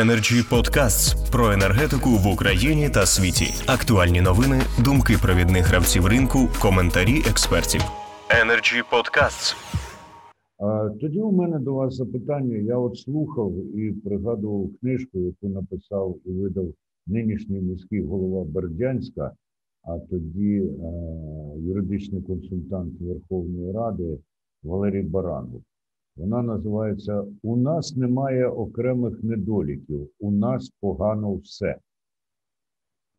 Energy Podcasts про енергетику в Україні та світі. Актуальні новини, думки провідних гравців ринку, коментарі експертів. Energy Podcasts. Тоді у мене до вас запитання. Я от слухав і пригадував книжку, яку написав і видав нинішній міський голова Бердянська, а тоді юридичний консультант Верховної Ради Валерій Баранов. Вона називається У нас немає окремих недоліків, у нас погано все.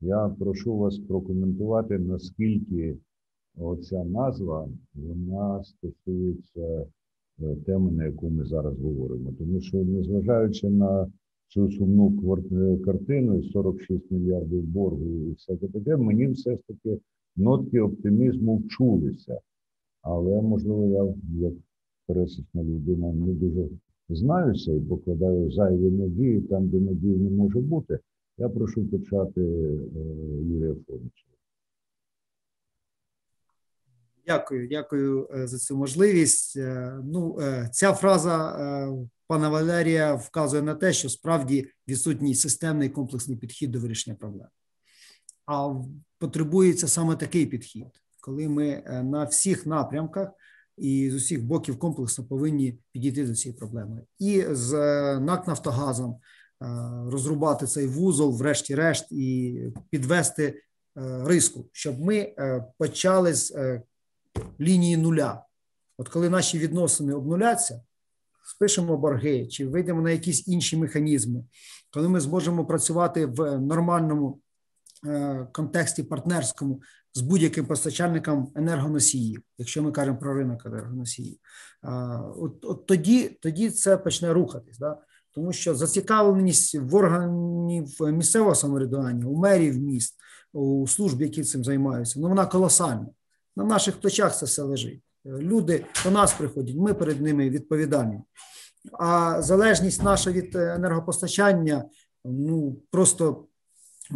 Я прошу вас прокоментувати, наскільки оця назва вона стосується е, теми, на яку ми зараз говоримо. Тому що, незважаючи на цю сумну картину, 46 мільярдів боргу і все таке, мені все ж таки нотки оптимізму вчулися. Але можливо, я як пересічна людина не дуже знаюся і покладаю зайві надії там, де надії не може бути. Я прошу почати е, Юрія Фомича. Дякую, дякую е, за цю можливість. Е, ну, ця фраза пана Валерія вказує на те, що справді відсутній системний комплексний підхід до вирішення проблем. А потребується саме такий підхід, коли ми на всіх напрямках і з усіх боків комплексно повинні підійти до цієї проблеми. І з е, НАК Нафтогазом е, розрубати цей вузол, врешті-решт, і підвести е, риску, щоб ми почали з лінії нуля. От коли наші відносини обнуляться, спишемо борги чи вийдемо на якісь інші механізми, коли ми зможемо працювати в нормальному контексті партнерському з будь-яким постачальником енергоносіїв, якщо ми кажемо про ринок енергоносіїв, от, от тоді тоді це почне рухатись. Да? Тому що зацікавленість в органів місцевого самоврядування, у мерів міст, у служб, які цим займаються, ну вона колосальна. На наших плечах це все лежить. Люди до нас приходять, ми перед ними відповідальні. А залежність наша від енергопостачання ну просто Е,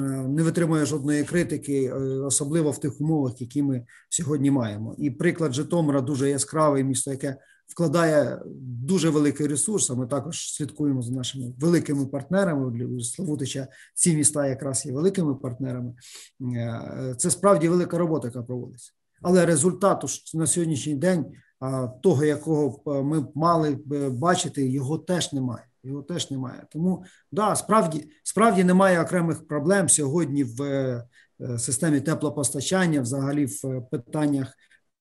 не витримує жодної критики, е, особливо в тих умовах, які ми сьогодні маємо. І приклад Житомира дуже яскраве місто, яке вкладає дуже великий ресурс. а Ми також слідкуємо за нашими великими партнерами. Славутича ці міста якраз є великими партнерами. Е, це справді велика робота, яка проводиться. Але результату на сьогоднішній день того, якого ми мали б бачити, його теж немає його теж немає. Тому да, справді справді немає окремих проблем сьогодні в е, системі теплопостачання, взагалі в питаннях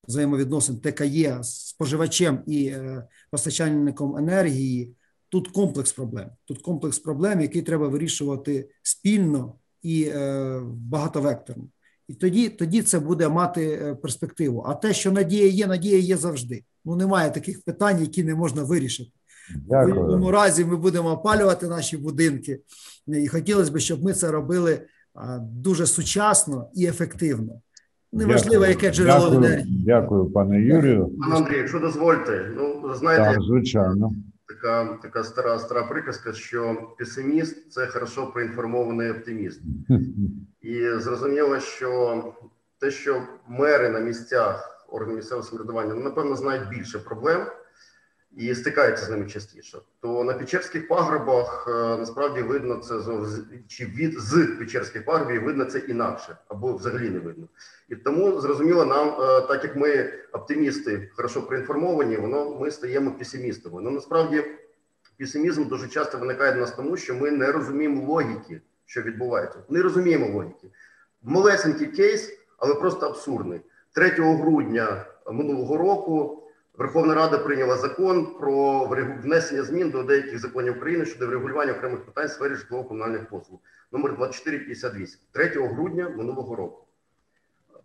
взаємовідносин ТКЄ з споживачем і е, постачальником енергії. Тут комплекс проблем. Тут комплекс проблем, який треба вирішувати спільно і е, багатовекторно. І тоді тоді це буде мати перспективу. А те, що надія є, надія є завжди. Ну немає таких питань, які не можна вирішити. Дякую. В будь-якому разі ми будемо опалювати наші будинки, і хотілося б, щоб ми це робили дуже сучасно і ефективно. Неважливо, яке джерело Дякую, енергії. Дякую, пане Юрію. Пане Андрій, якщо дозвольте, ну знаєте, так, звичайно. Така така стара стара приказка, що песиміст це хорошо проінформований оптиміст, і зрозуміло, що те, що мери на місцях органів місцевого самоврядування, ну, напевно, знають більше проблем і стикаються з ними частіше. То на Печерських пагорбах е, насправді видно це чи від з Печерських пагорбів видно це інакше або взагалі не видно. І тому зрозуміло, нам, е, так як ми оптимісти, хорошо проінформовані, воно ми стаємо песимістами. Ну насправді песимізм дуже часто виникає в нас тому, що ми не розуміємо логіки, що відбувається. Не розуміємо логіки. Малесенький кейс, але просто абсурдний. 3 грудня минулого року. Верховна Рада прийняла закон про внесення змін до деяких законів України щодо врегулювання окремих питань в сфері житлово-комунальних послуг номер 2458 3 грудня минулого року.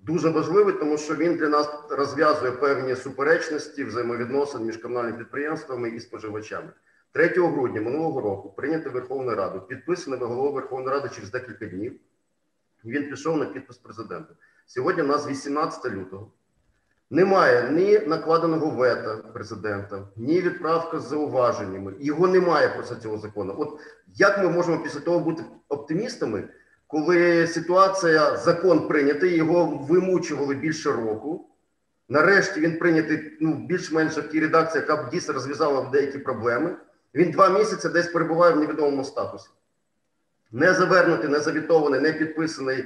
Дуже важливий, тому що він для нас розв'язує певні суперечності взаємовідносин між комунальними підприємствами і споживачами. 3 грудня минулого року прийнято Верховною Радою, підписаний головою Верховної Ради через декілька днів. Він пішов на підпис президента. Сьогодні у нас 18 лютого. Немає ні накладеного вета президента, ні відправка з зауваженнями. Його немає просто цього закону. От як ми можемо після того бути оптимістами, коли ситуація, закон прийнятий, його вимучували більше року. Нарешті він прийнятий ну, більш-менш в тій редакції, яка б дійсно розв'язала деякі проблеми. Він два місяці десь перебуває в невідомому статусі. не завернутий, не завітований, не підписаний.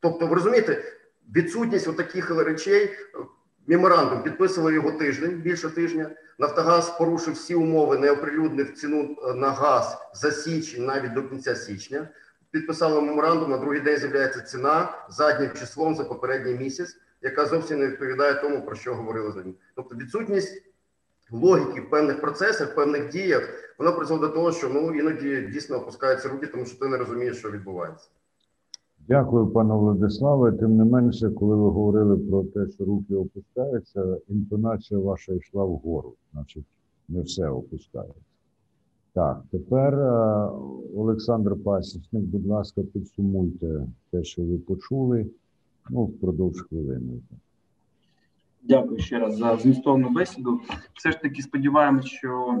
Тобто, ви розумієте, відсутність таких речей. Меморандум підписували його тиждень, більше тижня. Нафтогаз порушив всі умови, не оприлюднив ціну на газ за січень, навіть до кінця січня. Підписали меморандум. На другий день з'являється ціна заднім числом за попередній місяць, яка зовсім не відповідає тому, про що говорили за ним. Тобто, відсутність логіки в певних процесах, в певних діях, воно призводить до того, що ну іноді дійсно опускаються руки, тому що ти не розумієш, що відбувається. Дякую, пане Владиславе. Тим не менше, коли ви говорили про те, що руки опускаються, інтонація ваша йшла вгору. Значить, не все опускається. Так, тепер Олександр Пасічник, будь ласка, підсумуйте те, що ви почули, ну, впродовж хвилини. Дякую ще раз за змістовну бесіду. Все ж таки сподіваємось, що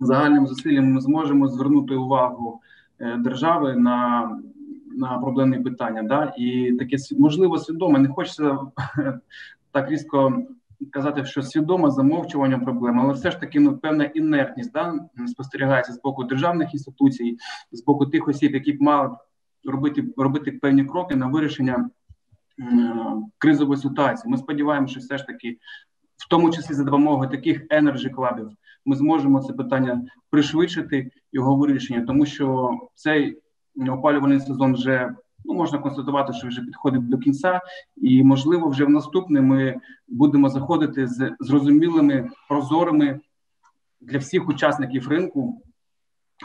загальним зусиллям ми зможемо звернути увагу е, держави на на проблемні питання. Да? І таке можливо свідоме, не хочеться так різко казати, що свідоме замовчування проблем, але все ж таки ну, певна інертність да, спостерігається з боку державних інституцій, з боку тих осіб, які б мали робити робити певні кроки на вирішення кризової ситуації. Ми сподіваємося, що все ж таки, в тому числі за допомогою таких енерджі клабів, ми зможемо це питання пришвидшити його вирішення, тому що цей опалювальний сезон вже ну можна констатувати, що вже підходить до кінця, і можливо, вже в наступний ми будемо заходити з зрозумілими прозорими для всіх учасників ринку.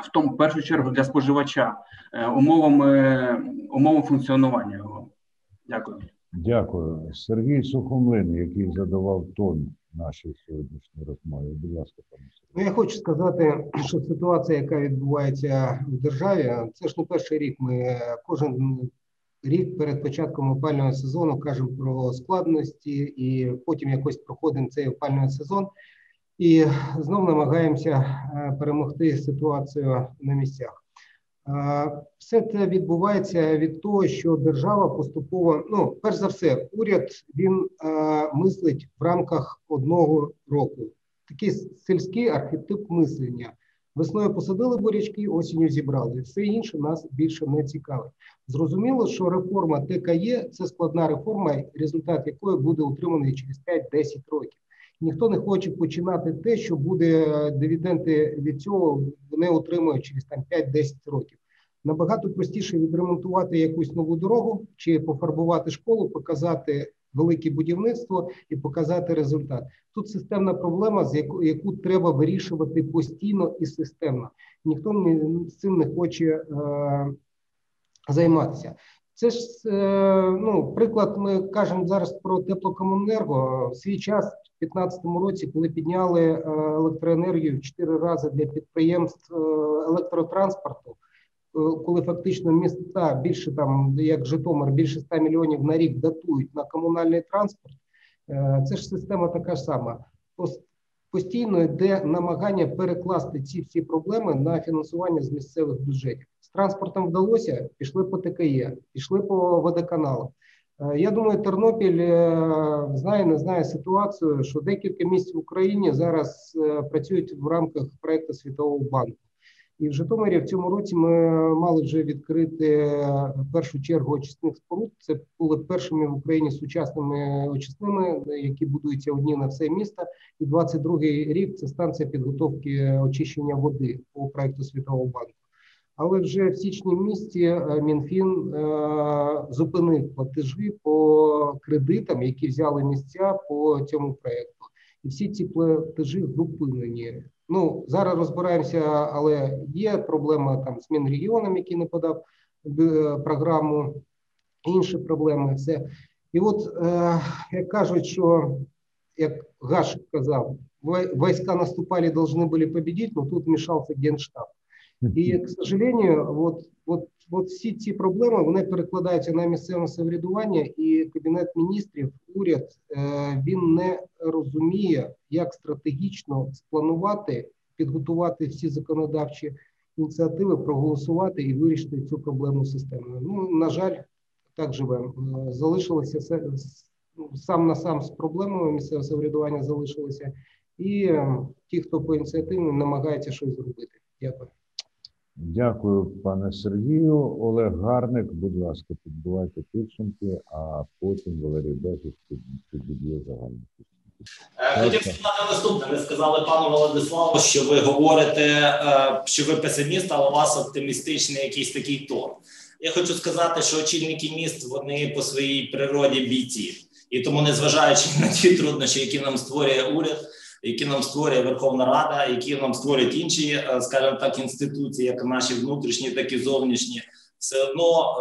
В тому в першу чергу для споживача е, умовами умовами функціонування його. Дякую. Дякую. Сергій Сухомлин, який задавав тон нашій сьогоднішній розмові. Будь ласка, пане Ну, я хочу сказати, що ситуація, яка відбувається в державі, це ж не перший рік. Ми кожен рік перед початком опального сезону кажемо про складності, і потім якось проходимо цей опальний сезон і знову намагаємося е, перемогти ситуацію на місцях. Все це відбувається від того, що держава поступово, ну перш за все, уряд він е, мислить в рамках одного року. Такий сільський архетип мислення. Весною посадили бурячки, осінню зібрали. Все інше нас більше не цікавить. Зрозуміло, що реформа ТКЄ це складна реформа, результат якої буде утриманий через 5-10 років. Ніхто не хоче починати те, що буде дивіденди від цього вони отримують через там 5-10 років. Набагато простіше відремонтувати якусь нову дорогу чи пофарбувати школу, показати велике будівництво і показати результат. Тут системна проблема, з яку, яку треба вирішувати постійно і системно. Ніхто не, з цим не хоче е, займатися. Це ж е, ну, приклад. Ми кажемо зараз про теплокомуненерго. В свій час, в 2015 році, коли підняли е, електроенергію в 4 рази для підприємств е, електротранспорту. Е, коли фактично міста більше там, як Житомир, більше 100 мільйонів на рік датують на комунальний транспорт, е, це ж система така ж сама. Постійно йде намагання перекласти ці всі проблеми на фінансування з місцевих бюджетів. З транспортом вдалося, пішли по ТКЄ, пішли по водоканалам. Е, я думаю, Тернопіль знає, не знає ситуацію, що декілька місць в Україні зараз працюють в рамках проекту Світового банку. І в Житомирі в цьому році ми мали вже відкрити в першу чергу очисних споруд. Це були першими в Україні сучасними очисними, які будуються одні на все місто. І 22-й рік це станція підготовки очищення води по проекту Світового банку. Але вже в січні місті е, МінФін е, зупинив платежі по кредитам, які взяли місця по цьому проекту, і всі ці платежі зупинені. Ну зараз розбираємося, але є проблема там з Мінрегіоном, який не подав е, програму, інші проблеми. Все. І от е, як кажуть, що як Гаш казав, війська наступали, повинні були побідіти, але тут вмішався Генштаб. І, к сожалению, от, от, от всі ці проблеми вони перекладаються на місцеве самоврядування, і кабінет міністрів, уряд е, він не розуміє, як стратегічно спланувати, підготувати всі законодавчі ініціативи, проголосувати і вирішити цю проблему системно. Ну на жаль, так живемо. Е, залишилося ну, сам на сам з проблемами місцевого самоврядування залишилося, і е, ті, хто по ініціативі намагається щось зробити. Дякую. Дякую, пане Сергію. Олег Гарник, будь ласка, підбивайте підсумки, а потім Валерій Безус підб'є загальні. Е, хотів сказати наступне. Ви сказали пану Владиславу, що ви говорите, е, що ви песиміст, але у вас оптимістичний якийсь такий тон. Я хочу сказати, що очільники міст вони по своїй природі бійці, і тому, незважаючи на ті труднощі, які нам створює уряд які нам створює Верховна Рада, які нам створюють інші, е, скажімо так, інституції, як наші внутрішні, так і зовнішні. Все одно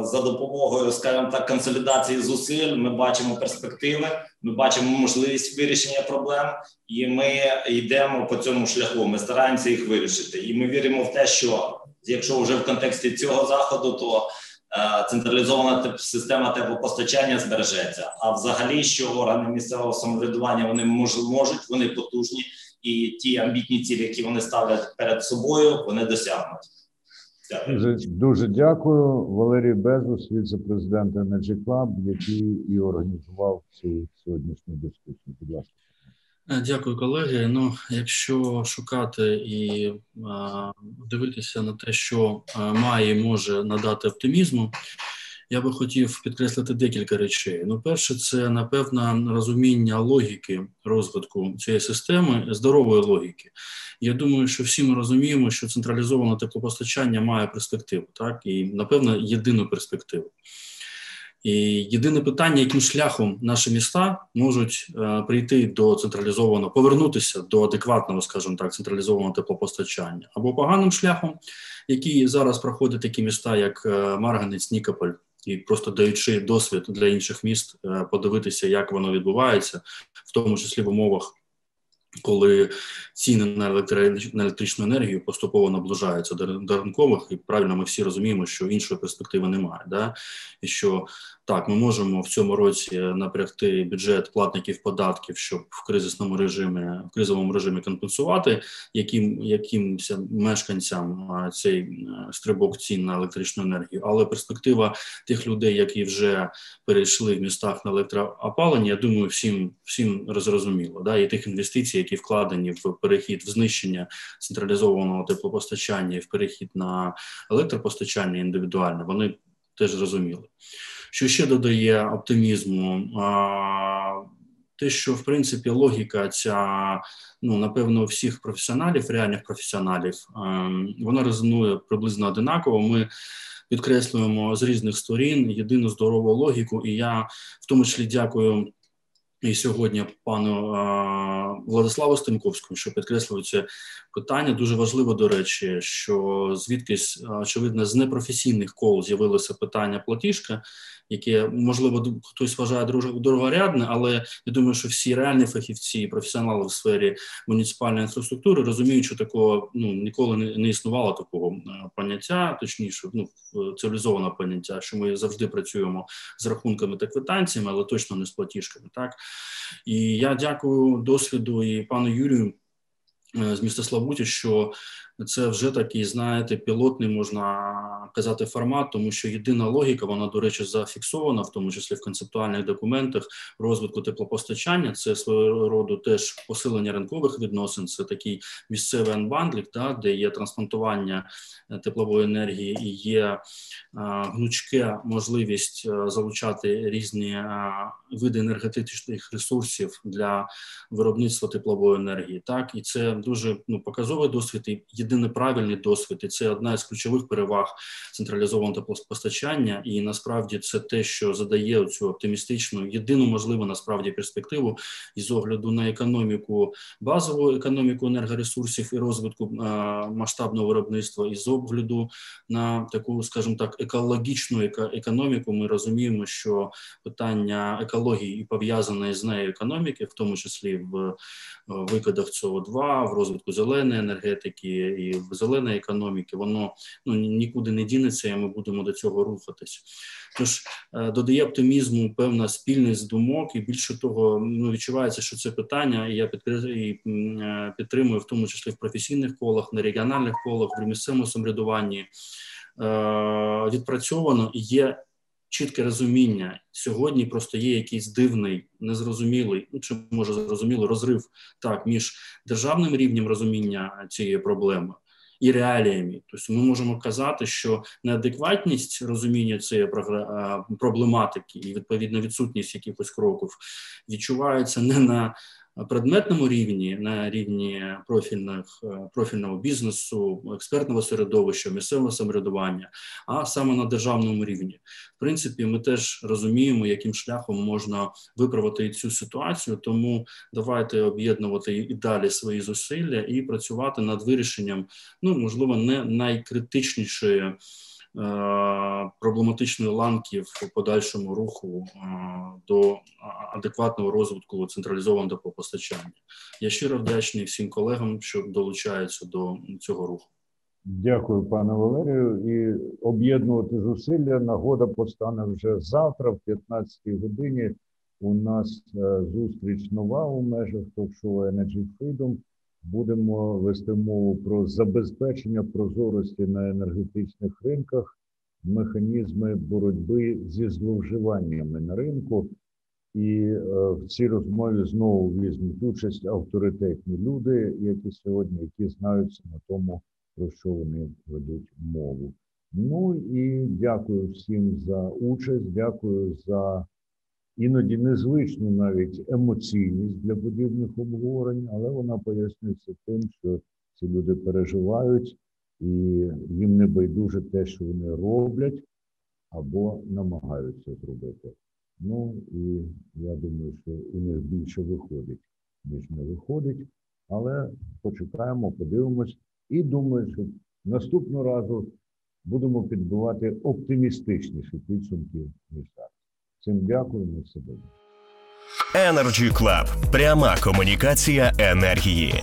е, за допомогою, скажімо так, консолідації зусиль ми бачимо перспективи, ми бачимо можливість вирішення проблем, і ми йдемо по цьому шляху. Ми стараємося їх вирішити. І ми віримо в те, що якщо вже в контексті цього заходу, то централізована система теплопостачання збережеться. А взагалі, що органи місцевого самоврядування вони можуть, вони потужні, і ті амбітні цілі, які вони ставлять перед собою, вони досягнуть. Дуже, дуже дякую, Валерій Безус, віце-президент Energy Club, який і організував цю сьогоднішню дискусію. Будь ласка. Е, дякую, колеги. Ну, якщо шукати і а, дивитися на те, що а, має і може надати оптимізму, я би хотів підкреслити декілька речей. Ну, перше, це напевно розуміння логіки розвитку цієї системи, здорової логіки. Я думаю, що всі ми розуміємо, що централізоване теплопостачання має перспективу, так і напевно єдину перспективу. І єдине питання, яким шляхом наші міста можуть е, прийти до централізованого, повернутися до адекватного, скажімо так, централізованого теплопостачання, або поганим шляхом, який зараз проходять такі міста, як е, Марганець, Нікополь, і просто даючи досвід для інших міст, е, подивитися, як воно відбувається, в тому числі в умовах коли ціни на електричну енергію поступово наближаються до ринкових, і правильно ми всі розуміємо, що іншої перспективи немає. Да? І що так, ми можемо в цьому році напрягти бюджет платників податків, щоб в кризисному режимі, в кризовому режимі компенсувати яким якимось мешканцям цей е, стрибок цін на електричну енергію. Але перспектива тих людей, які вже перейшли в містах на електроопалення, я думаю, всім всім зрозуміло. Да? І тих інвестицій, які вкладені в перехід в знищення централізованого теплопостачання і в перехід на електропостачання індивідуальне, вони теж зрозуміли. Що ще додає оптимізму? Те, що в принципі логіка ця, ну напевно, всіх професіоналів, реальних професіоналів, вона резонує приблизно одинаково. Ми підкреслюємо з різних сторін єдину здорову логіку, і я в тому числі дякую і сьогодні пану Владиславу Стемковському, що підкреслює це питання. Дуже важливо, до речі, що звідкись очевидно з непрофесійних кол з'явилося питання платіжка яке можливо хтось вважає дорогорядне, але я думаю, що всі реальні фахівці, професіонали в сфері муніципальної інфраструктури розуміють, що такого ну ніколи не, не існувало такого е, поняття, точніше, ну цивілізованого поняття, що ми завжди працюємо з рахунками та квитанціями, але точно не з платіжками. Так і я дякую досвіду і пану Юрію. Е, з міста Славуті, що це вже такий, знаєте, пілотний можна казати формат, тому що єдина логіка, вона, до речі, зафіксована, в тому числі в концептуальних документах розвитку теплопостачання. Це свого роду теж посилення ринкових відносин. Це такий місцевий анбандлік, да, де є трансплантування е, теплової енергії і є а, гнучке можливість а, залучати різні види енергетичних ресурсів для виробництва теплової енергії. Так і це дуже ну показовий досвід і єдиний правильний досвід, і це одна із ключових переваг централізованого теплопостачання. І насправді це те, що задає цю оптимістичну, єдину можливу насправді перспективу із огляду на економіку, базову економіку енергоресурсів і розвитку масштабного виробництва, і з огляду на таку, скажімо так, екологічну економіку. Ми розуміємо, що питання екології і пов'язане з нею економіки, в тому числі в викидах СО2, в розвитку зеленої енергетики і в зеленої економіки, воно ну нікуди не дінеться, і ми будемо до цього рухатись. Тож е, додає оптимізму певна спільність думок, і більше того, ну відчувається, що це питання, і я і е, підтримую в тому числі в професійних колах, на регіональних колах, в місцевому самоврядуванні. Е, відпрацьовано і є чітке розуміння. Сьогодні просто є якийсь дивний, незрозумілий, ну чи може зрозумілий розрив так між державним рівнем розуміння цієї проблеми і реаліями. Тобто, ми можемо казати, що неадекватність розуміння цієї проблематики і відповідно відсутність якихось кроків відчувається не на предметному рівні, на рівні профільних профільного бізнесу, експертного середовища, місцевого самоврядування, а саме на державному рівні. В принципі, ми теж розуміємо, яким шляхом можна виправити цю ситуацію. Тому давайте об'єднувати і далі свої зусилля і працювати над вирішенням, ну можливо, не найкритичнішої. Проблематичної ланки в подальшому руху до адекватного розвитку централізованого теплопостачання. Я щиро вдячний всім колегам, що долучаються до цього руху. Дякую, пане Валерію. І об'єднувати зусилля. Нагода постане вже завтра, в 15-й годині. У нас зустріч нова у межах ток-шоу Energy Freedom. Будемо вести мову про забезпечення прозорості на енергетичних ринках, механізми боротьби зі зловживаннями на ринку. І в цій розмові знову візьмуть участь авторитетні люди, які сьогодні які знаються на тому, про що вони ведуть мову. Ну і дякую всім за участь, дякую за іноді незвичну навіть емоційність для подібних обговорень, але вона пояснюється тим, що ці люди переживають і їм не байдуже те, що вони роблять або намагаються зробити. Ну і я думаю, що у них більше виходить, ніж не виходить. Але почекаємо, подивимось, і думаю, що наступного разу будемо підбивати оптимістичніші підсумки зараз. Всім дякуємо собі. Energy Club. пряма комунікація енергії.